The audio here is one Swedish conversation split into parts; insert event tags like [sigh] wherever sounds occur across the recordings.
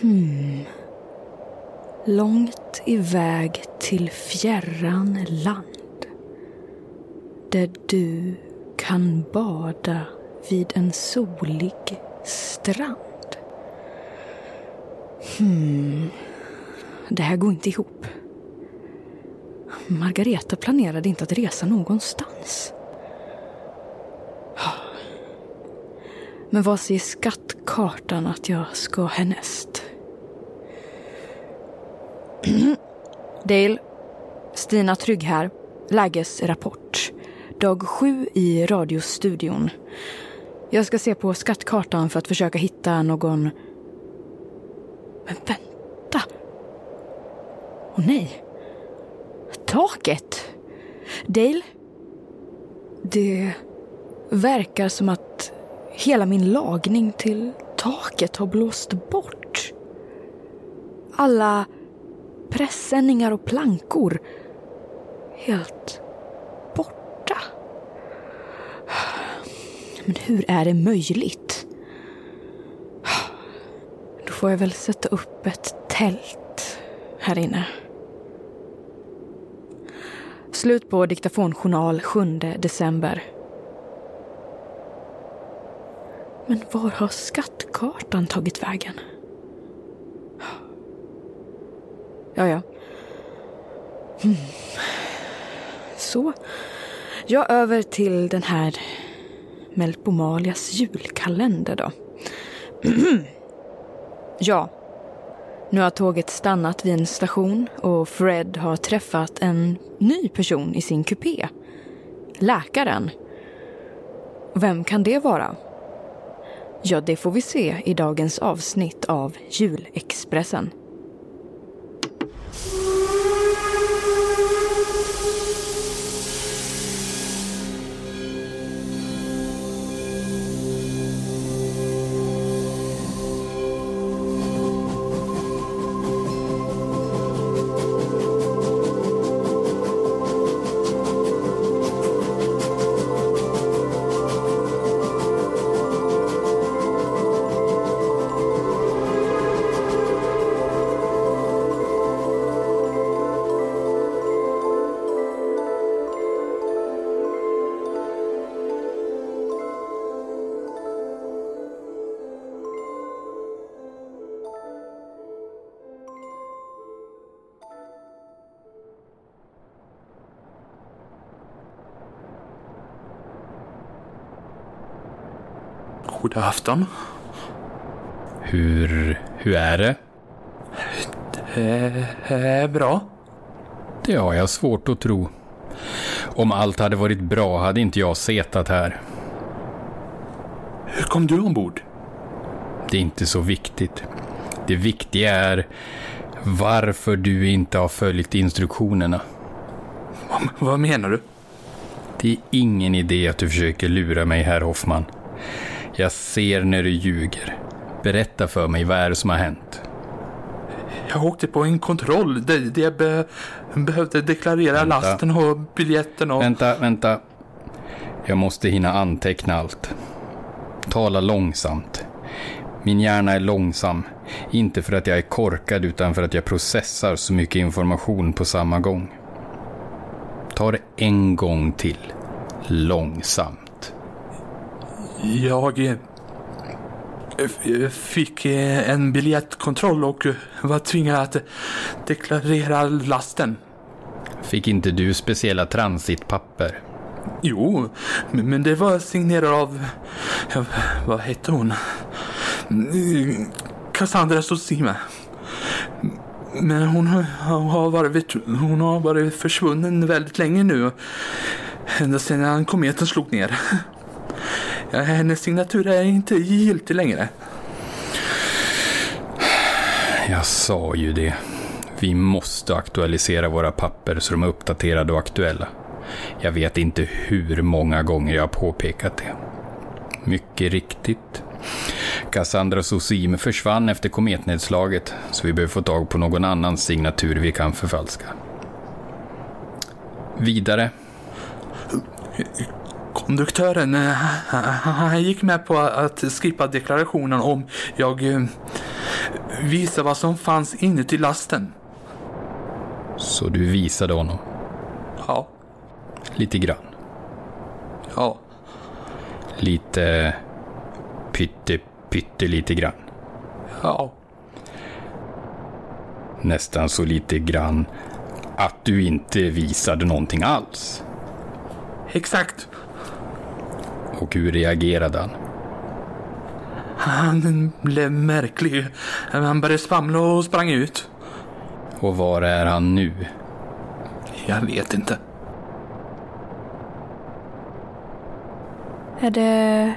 Hmm. Långt iväg till fjärran land. Där du kan bada vid en solig strand. Hmm. Det här går inte ihop. Margareta planerade inte att resa någonstans. Men vad säger skattkartan att jag ska härnäst? Dale, Stina Trygg här. Lägesrapport. Dag sju i radiostudion. Jag ska se på skattkartan för att försöka hitta någon... Men vänta! Åh nej! Taket! Dale? Det verkar som att hela min lagning till taket har blåst bort. Alla pressändningar och plankor helt borta. Men hur är det möjligt? Då får jag väl sätta upp ett tält här inne. Slut på diktafonjournal 7 december. Men var har skattkartan tagit vägen? Ja, ja. Mm. Så. Jag över till den här Melpomalias julkalender då. [clears throat] ja. Nu har tåget stannat vid en station och Fred har träffat en ny person i sin kupé. Läkaren. Vem kan det vara? Ja, det får vi se i dagens avsnitt av Julexpressen. God afton. Hur, hur är det? Det är bra. Det har jag svårt att tro. Om allt hade varit bra hade inte jag setat här. Hur kom du ombord? Det är inte så viktigt. Det viktiga är varför du inte har följt instruktionerna. Vad, vad menar du? Det är ingen idé att du försöker lura mig, herr Hoffman. Jag ser när du ljuger. Berätta för mig vad är det som har hänt. Jag åkte på en kontroll där jag be, behövde deklarera Vänta. lasten och biljetten och... Vänta, vänta. Jag måste hinna anteckna allt. Tala långsamt. Min hjärna är långsam. Inte för att jag är korkad utan för att jag processar så mycket information på samma gång. Ta det en gång till. Långsamt. Jag eh, fick eh, en biljettkontroll och var tvingad att deklarera lasten. Fick inte du speciella transitpapper? Jo, men det var signerat av... Vad hette hon? Cassandra Sosima. Men hon har, varit, hon har varit försvunnen väldigt länge nu. Ända sedan kometen slog ner. Ja, hennes signatur är inte giltig längre. Jag sa ju det. Vi måste aktualisera våra papper så de är uppdaterade och aktuella. Jag vet inte hur många gånger jag har påpekat det. Mycket riktigt. Cassandra Sosim försvann efter kometnedslaget så vi behöver få tag på någon annan signatur vi kan förfalska. Vidare. Konduktören, han gick med på att skriva deklarationen om jag eh, visade vad som fanns inuti lasten. Så du visade honom Ja, lite grann. ja, Lite pytte, pytte lite grann. ja. Nästan så lite grann att du inte visade någonting alls. Exakt. Och hur reagerade han? Han blev märklig. Han började svamla och sprang ut. Och var är han nu? Jag vet inte. Är det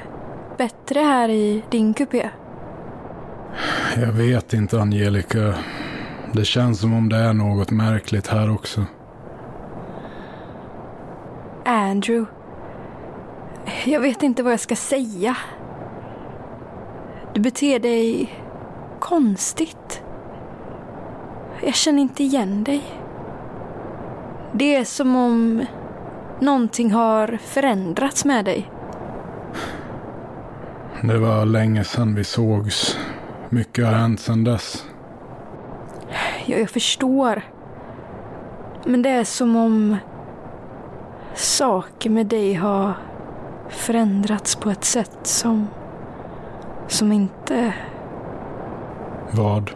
bättre här i din kupé? Jag vet inte Angelica. Det känns som om det är något märkligt här också. Andrew. Jag vet inte vad jag ska säga. Du beter dig konstigt. Jag känner inte igen dig. Det är som om någonting har förändrats med dig. Det var länge sedan vi sågs. Mycket har hänt sedan dess. Ja, jag förstår. Men det är som om saker med dig har förändrats på ett sätt som... som inte... Vad?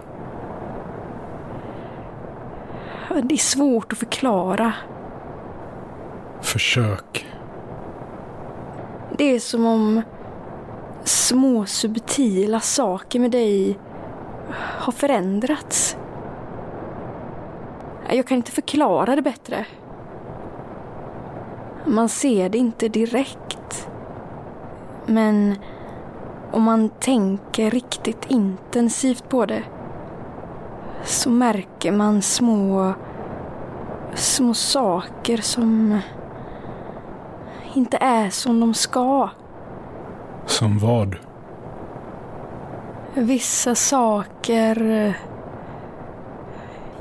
Det är svårt att förklara. Försök. Det är som om små subtila saker med dig har förändrats. Jag kan inte förklara det bättre. Man ser det inte direkt. Men om man tänker riktigt intensivt på det så märker man små, små saker som inte är som de ska. Som vad? Vissa saker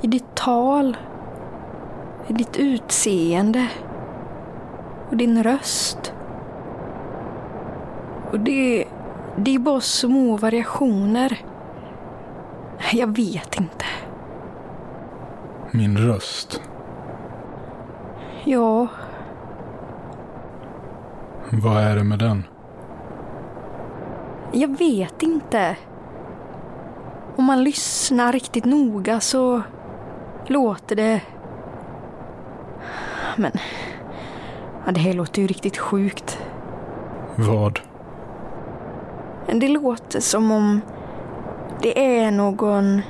i ditt tal, i ditt utseende och din röst. Och det, det är bara små variationer. Jag vet inte. Min röst. Ja, Vad är det med den? jag vet inte. Om man lyssnar riktigt noga så låter det... Men... Ja, det här låter ju riktigt sjukt. Vad? Det låter som om det är någon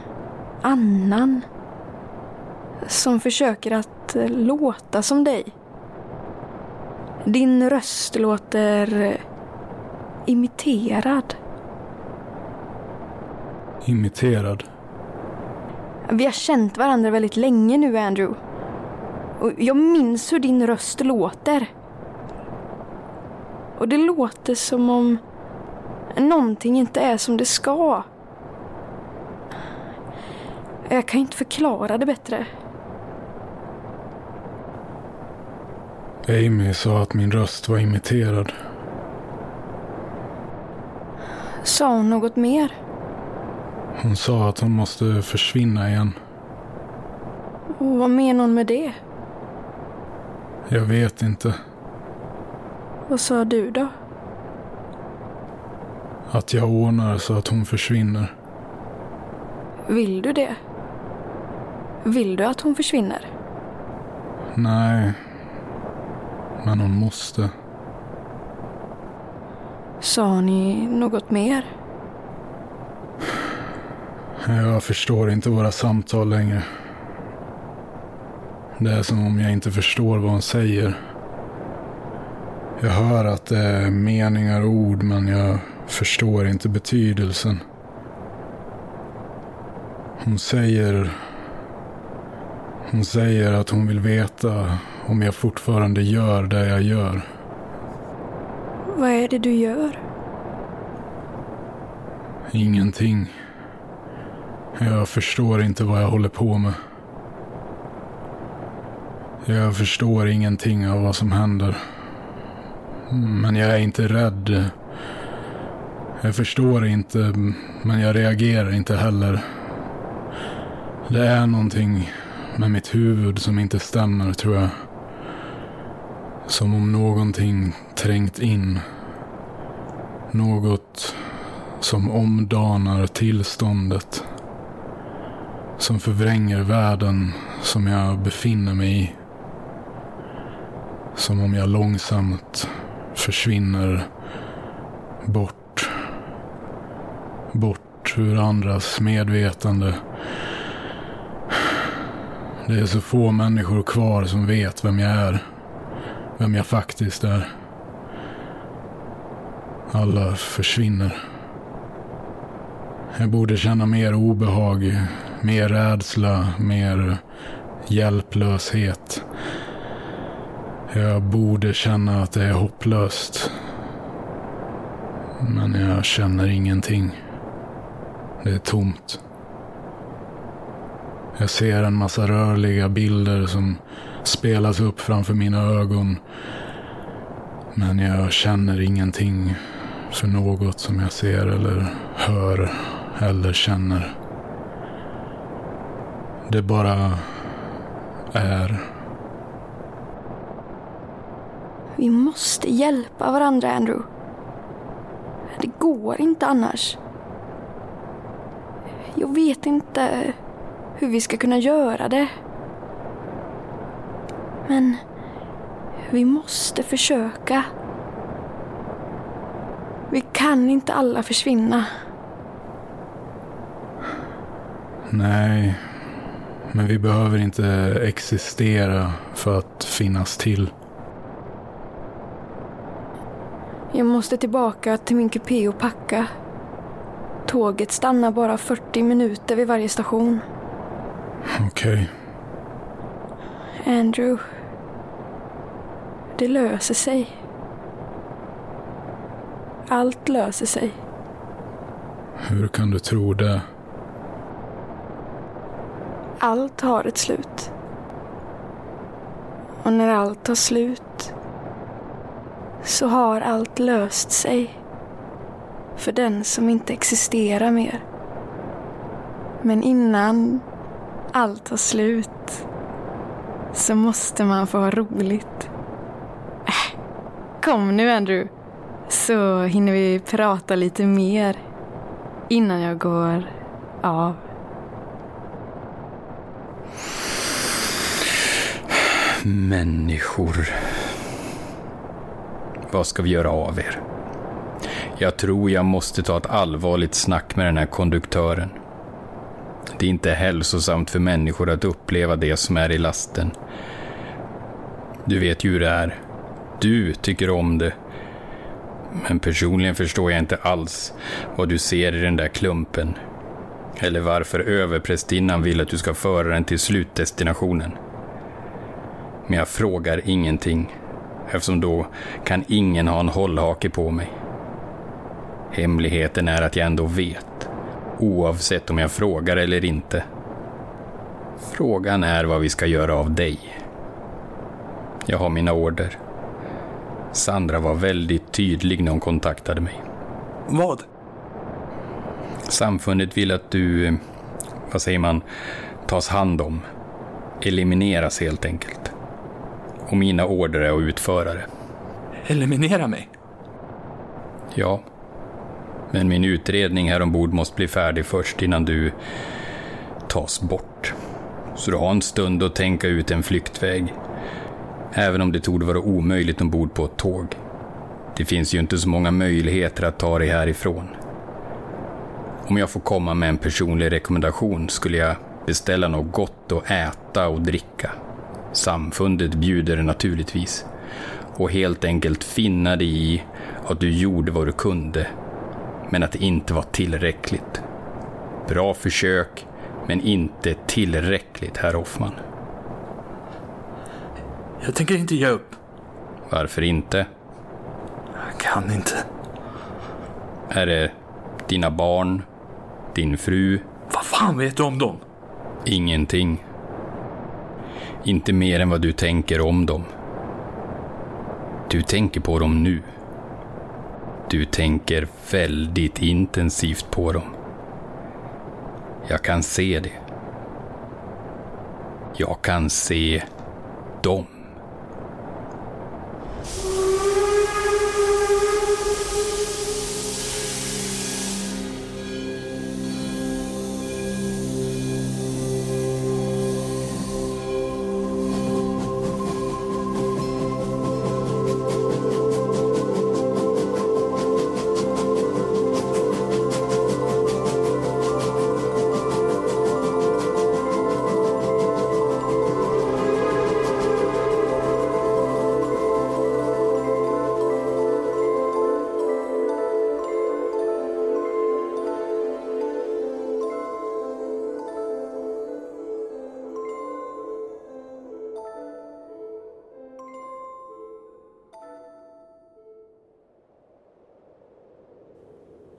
annan som försöker att låta som dig. Din röst låter imiterad. Imiterad? Vi har känt varandra väldigt länge nu, Andrew. Och jag minns hur din röst låter. Och det låter som om någonting inte är som det ska. Jag kan inte förklara det bättre. Amy sa att min röst var imiterad. Sa hon något mer? Hon sa att hon måste försvinna igen. Och vad menar hon med det? Jag vet inte. Vad sa du då? Att jag ordnar så att hon försvinner. Vill du det? Vill du att hon försvinner? Nej. Men hon måste. Sa ni något mer? Jag förstår inte våra samtal längre. Det är som om jag inte förstår vad hon säger. Jag hör att det är meningar och ord men jag förstår inte betydelsen. Hon säger... Hon säger att hon vill veta om jag fortfarande gör det jag gör. Vad är det du gör? Ingenting. Jag förstår inte vad jag håller på med. Jag förstår ingenting av vad som händer. Men jag är inte rädd. Jag förstår inte, men jag reagerar inte heller. Det är någonting med mitt huvud som inte stämmer, tror jag. Som om någonting trängt in. Något som omdanar tillståndet. Som förvränger världen som jag befinner mig i. Som om jag långsamt försvinner bort. Bort ur andras medvetande. Det är så få människor kvar som vet vem jag är. Vem jag faktiskt är. Alla försvinner. Jag borde känna mer obehag, mer rädsla, mer hjälplöshet. Jag borde känna att det är hopplöst. Men jag känner ingenting. Det är tomt. Jag ser en massa rörliga bilder som spelas upp framför mina ögon. Men jag känner ingenting för något som jag ser eller hör eller känner. Det bara är. Vi måste hjälpa varandra, Andrew. Det går inte annars. Jag vet inte hur vi ska kunna göra det. Men vi måste försöka. Vi kan inte alla försvinna. Nej, men vi behöver inte existera för att finnas till. Jag måste tillbaka till min kupé och packa. Tåget stannar bara 40 minuter vid varje station. Okej. Andrew. Det löser sig. Allt löser sig. Hur kan du tro det? Allt har ett slut. Och när allt tar slut så har allt löst sig. För den som inte existerar mer. Men innan allt tar slut så måste man få ha roligt. Äh, kom nu Andrew, så hinner vi prata lite mer innan jag går av. Människor. Vad ska vi göra av er? Jag tror jag måste ta ett allvarligt snack med den här konduktören. Det är inte hälsosamt för människor att uppleva det som är i lasten. Du vet ju hur det är. Du tycker om det. Men personligen förstår jag inte alls vad du ser i den där klumpen. Eller varför överprästinnan vill att du ska föra den till slutdestinationen. Men jag frågar ingenting, eftersom då kan ingen ha en hållhake på mig. Hemligheten är att jag ändå vet, oavsett om jag frågar eller inte. Frågan är vad vi ska göra av dig. Jag har mina order. Sandra var väldigt tydlig när hon kontaktade mig. Vad? Samfundet vill att du, eh, vad säger man, tas hand om. Elimineras helt enkelt. Och mina order är att utföra det. Eliminera mig? Ja. Men min utredning här ombord måste bli färdig först innan du tas bort. Så du har en stund att tänka ut en flyktväg. Även om det torde vara omöjligt ombord på ett tåg. Det finns ju inte så många möjligheter att ta dig härifrån. Om jag får komma med en personlig rekommendation skulle jag beställa något gott att äta och dricka. Samfundet bjuder naturligtvis. Och helt enkelt finna dig i att du gjorde vad du kunde, men att det inte var tillräckligt. Bra försök, men inte tillräckligt, herr Hoffman. Jag tänker inte ge upp. Varför inte? Jag kan inte. Är det dina barn? Din fru? Vad fan vet du om dem? Ingenting. Inte mer än vad du tänker om dem. Du tänker på dem nu. Du tänker väldigt intensivt på dem. Jag kan se det. Jag kan se dem.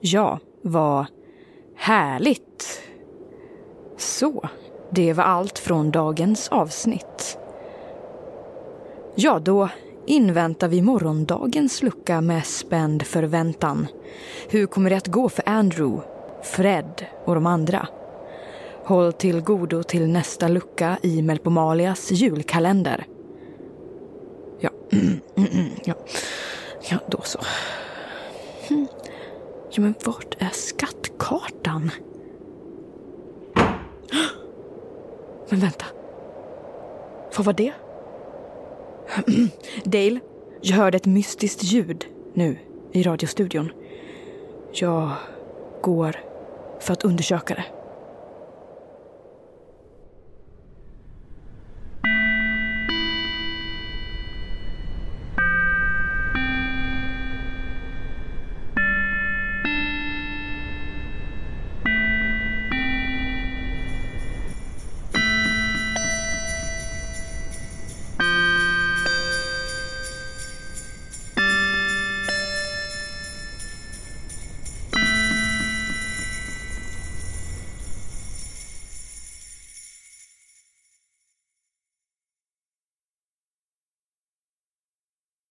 Ja, vad härligt. Så, det var allt från dagens avsnitt. Ja, då inväntar vi morgondagens lucka med spänd förväntan. Hur kommer det att gå för Andrew, Fred och de andra? Håll till godo till nästa lucka i Melpomalias julkalender. Ja, [clears throat] ja, ja då så. Ja, men vart är skattkartan? Men vänta. Vad var det? [clears throat] Dale, jag hörde ett mystiskt ljud nu i radiostudion. Jag går för att undersöka det.